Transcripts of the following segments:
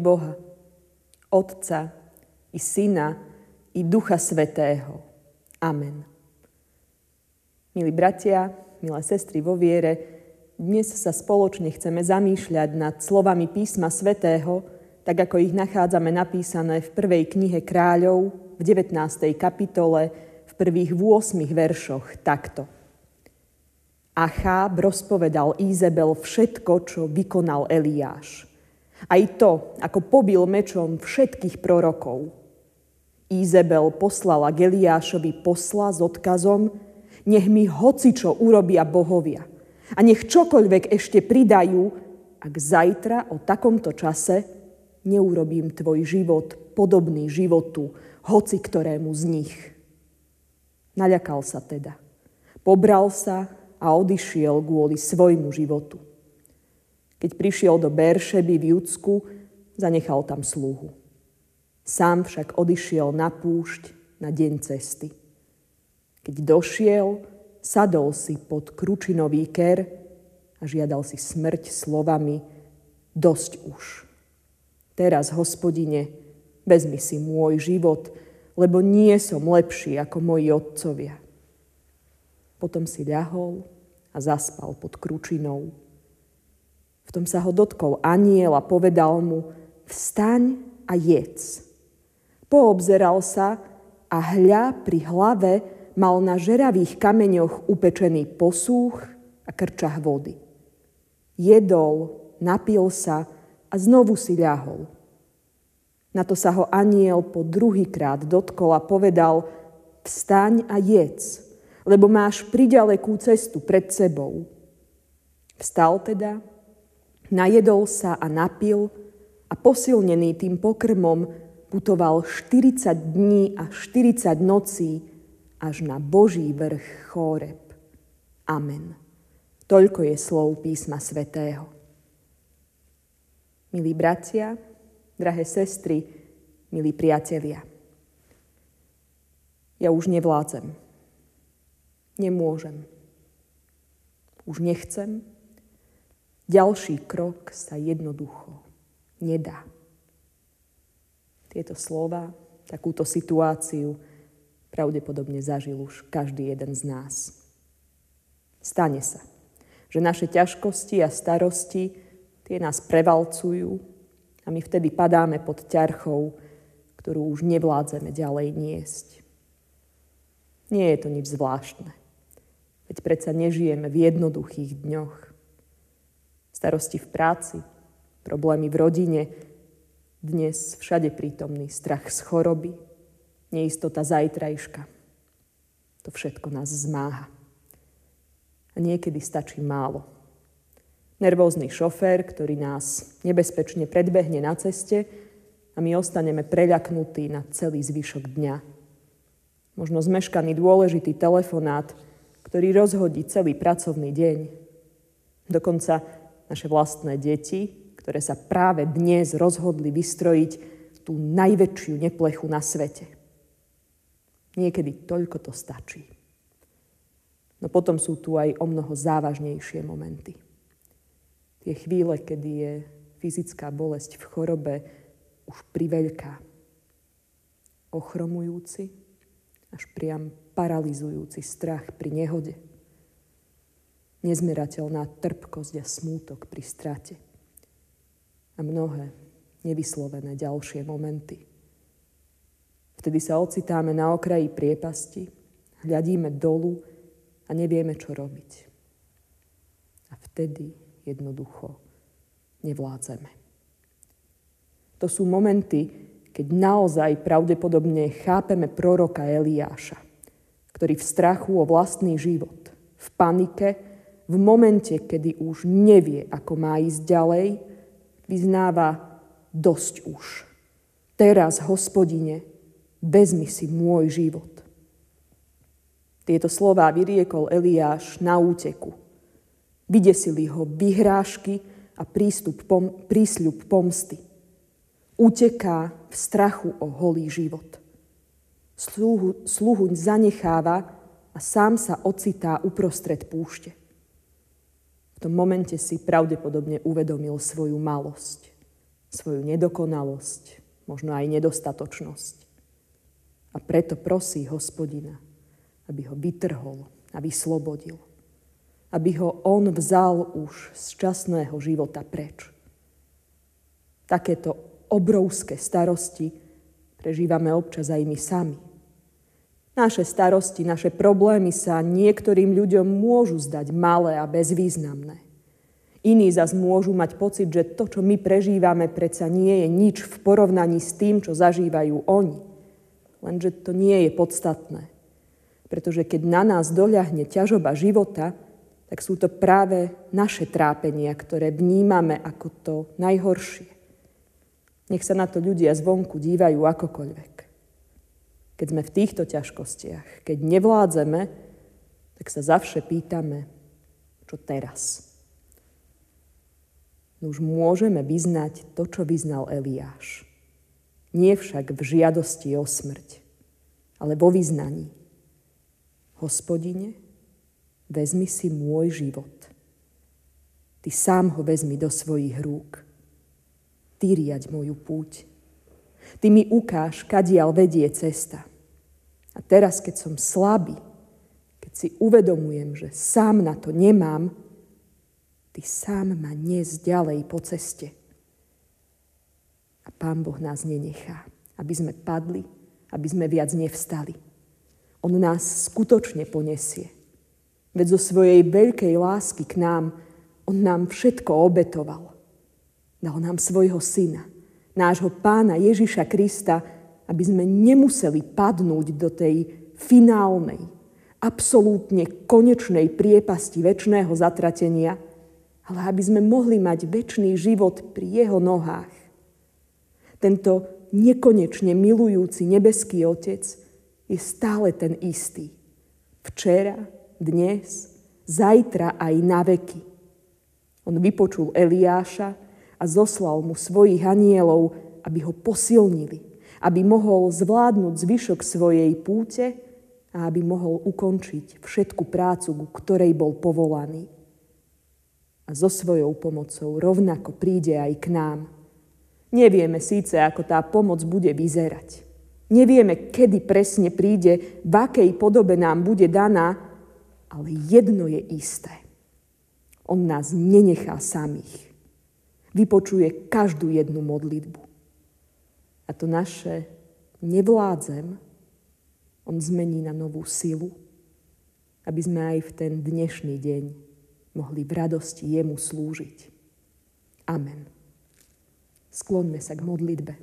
Boha, Otca i Syna i Ducha Svetého. Amen. Milí bratia, milé sestry vo viere, dnes sa spoločne chceme zamýšľať nad slovami písma Svetého, tak ako ich nachádzame napísané v prvej knihe kráľov, v 19. kapitole, v prvých 8 veršoch takto. Acháb rozpovedal Ízebel všetko, čo vykonal Eliáš. Aj to, ako pobil mečom všetkých prorokov. Ízebel poslala Geliášovi posla s odkazom, nech mi hocičo urobia bohovia a nech čokoľvek ešte pridajú, ak zajtra o takomto čase neurobím tvoj život podobný životu hoci ktorému z nich. Naľakal sa teda. Pobral sa a odišiel kvôli svojmu životu. Keď prišiel do Beršeby v Judsku, zanechal tam sluhu. Sám však odišiel na púšť na deň cesty. Keď došiel, sadol si pod kručinový ker a žiadal si smrť slovami Dosť už. Teraz, hospodine, vezmi si môj život, lebo nie som lepší ako moji otcovia. Potom si ľahol a zaspal pod kručinou. V tom sa ho dotkol aniel a povedal mu, vstaň a jedz. Poobzeral sa a hľa pri hlave mal na žeravých kameňoch upečený posúch a krčach vody. Jedol, napil sa a znovu si ľahol. Na to sa ho aniel po druhýkrát dotkol a povedal, vstaň a jedz, lebo máš priďalekú cestu pred sebou. Vstal teda, Najedol sa a napil a posilnený tým pokrmom putoval 40 dní a 40 nocí až na Boží vrch Chóreb. Amen. Toľko je slov písma svätého. Milí bratia, drahé sestry, milí priatelia. Ja už nevládzem. Nemôžem. Už nechcem ďalší krok sa jednoducho nedá. Tieto slova, takúto situáciu pravdepodobne zažil už každý jeden z nás. Stane sa, že naše ťažkosti a starosti tie nás prevalcujú a my vtedy padáme pod ťarchou, ktorú už nevládzeme ďalej niesť. Nie je to nič zvláštne, veď predsa nežijeme v jednoduchých dňoch starosti v práci, problémy v rodine, dnes všade prítomný strach z choroby, neistota zajtrajška. To všetko nás zmáha. A niekedy stačí málo. Nervózny šofér, ktorý nás nebezpečne predbehne na ceste a my ostaneme preľaknutí na celý zvyšok dňa. Možno zmeškaný dôležitý telefonát, ktorý rozhodí celý pracovný deň. Dokonca naše vlastné deti, ktoré sa práve dnes rozhodli vystrojiť tú najväčšiu neplechu na svete. Niekedy toľko to stačí. No potom sú tu aj o mnoho závažnejšie momenty. Tie chvíle, kedy je fyzická bolesť v chorobe už priveľká. Ochromujúci, až priam paralizujúci strach pri nehode nezmerateľná trpkosť a smútok pri strate a mnohé nevyslovené ďalšie momenty. Vtedy sa ocitáme na okraji priepasti, hľadíme dolu a nevieme, čo robiť. A vtedy jednoducho nevládzeme. To sú momenty, keď naozaj pravdepodobne chápeme proroka Eliáša, ktorý v strachu o vlastný život, v panike v momente, kedy už nevie, ako má ísť ďalej, vyznáva dosť už. Teraz, hospodine, vezmi si môj život. Tieto slová vyriekol Eliáš na úteku. Vydesili ho vyhrážky a prístup pom- prísľub pomsty. Uteká v strachu o holý život. Sluhu, sluhuň zanecháva a sám sa ocitá uprostred púšte. Tom momente si pravdepodobne uvedomil svoju malosť. svoju nedokonalosť, možno aj nedostatočnosť. A preto prosí hospodina, aby ho vytrhol a vyslobodil. Aby ho on vzal už z časného života preč. Takéto obrovské starosti prežívame občas aj my sami. Naše starosti, naše problémy sa niektorým ľuďom môžu zdať malé a bezvýznamné. Iní zas môžu mať pocit, že to, čo my prežívame, predsa nie je nič v porovnaní s tým, čo zažívajú oni. Lenže to nie je podstatné. Pretože keď na nás doľahne ťažoba života, tak sú to práve naše trápenia, ktoré vnímame ako to najhoršie. Nech sa na to ľudia zvonku dívajú akokoľvek. Keď sme v týchto ťažkostiach, keď nevládzeme, tak sa zavše pýtame, čo teraz. No už môžeme vyznať to, čo vyznal Eliáš. Nie však v žiadosti o smrť, ale vo vyznaní. Hospodine, vezmi si môj život. Ty sám ho vezmi do svojich rúk. Ty riaď moju púť. Ty mi ukáž, kadiaľ vedie cesta. A teraz, keď som slabý, keď si uvedomujem, že sám na to nemám, ty sám ma nes ďalej po ceste. A Pán Boh nás nenechá, aby sme padli, aby sme viac nevstali. On nás skutočne ponesie. Veď zo svojej veľkej lásky k nám On nám všetko obetoval. Dal nám svojho syna, nášho pána Ježiša Krista, aby sme nemuseli padnúť do tej finálnej, absolútne konečnej priepasti väčšného zatratenia, ale aby sme mohli mať väčší život pri jeho nohách. Tento nekonečne milujúci nebeský Otec je stále ten istý. Včera, dnes, zajtra aj na veky. On vypočul Eliáša a zoslal mu svojich anielov, aby ho posilnili, aby mohol zvládnuť zvyšok svojej púte a aby mohol ukončiť všetku prácu, ku ktorej bol povolaný. A so svojou pomocou rovnako príde aj k nám – Nevieme síce, ako tá pomoc bude vyzerať. Nevieme, kedy presne príde, v akej podobe nám bude daná, ale jedno je isté. On nás nenechá samých. Vypočuje každú jednu modlitbu. A to naše nevládzem, on zmení na novú silu, aby sme aj v ten dnešný deň mohli v radosti jemu slúžiť. Amen. Skloňme sa k modlitbe.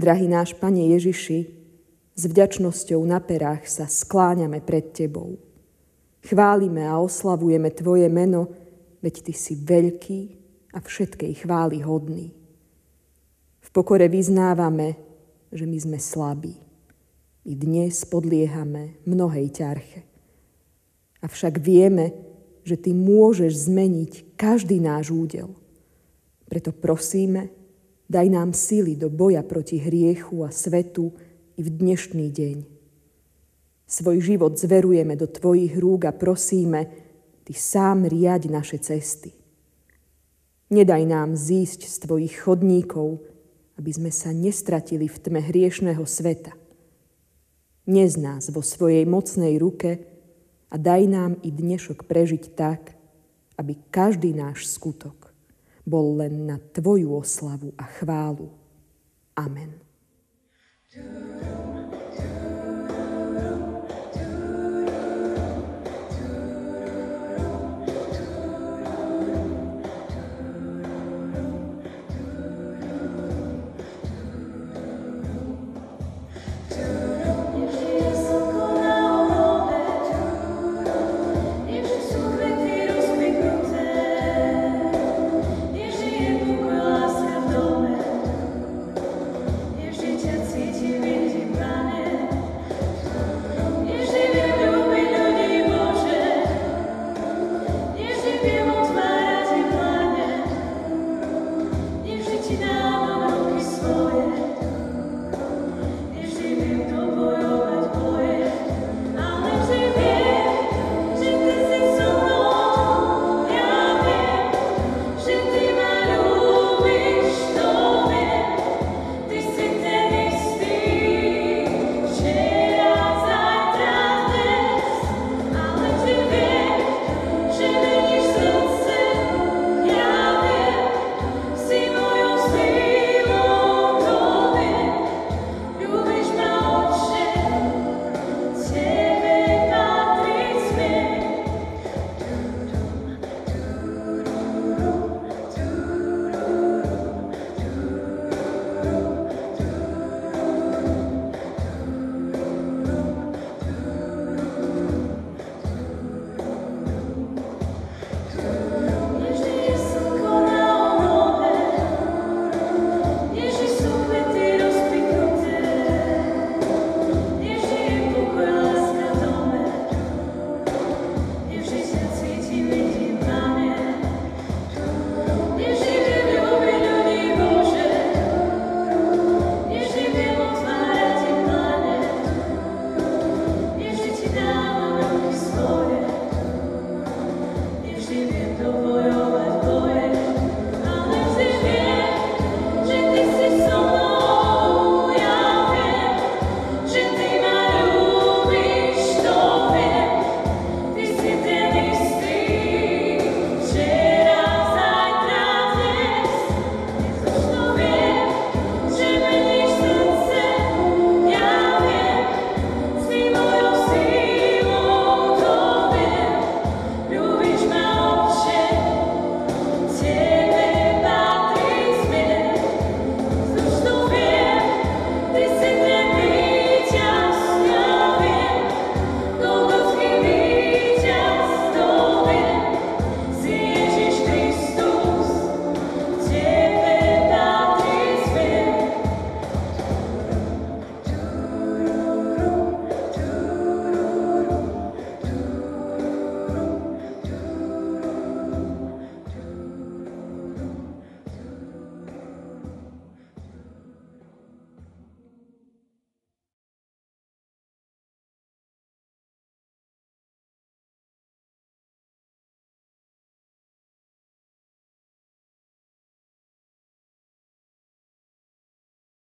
Drahý náš Pane Ježiši, s vďačnosťou na perách sa skláňame pred Tebou. Chválime a oslavujeme Tvoje meno, veď Ty si veľký a všetkej chvály hodný. V pokore vyznávame, že my sme slabí. I dnes podliehame mnohej ťarche. Avšak vieme, že Ty môžeš zmeniť každý náš údel. Preto prosíme, daj nám sily do boja proti hriechu a svetu i v dnešný deň. Svoj život zverujeme do Tvojich rúk a prosíme, Ty sám riaď naše cesty. Nedaj nám zísť z Tvojich chodníkov, aby sme sa nestratili v tme hriešného sveta. Nez nás vo svojej mocnej ruke, a daj nám i dnešok prežiť tak, aby každý náš skutok bol len na Tvoju oslavu a chválu. Amen.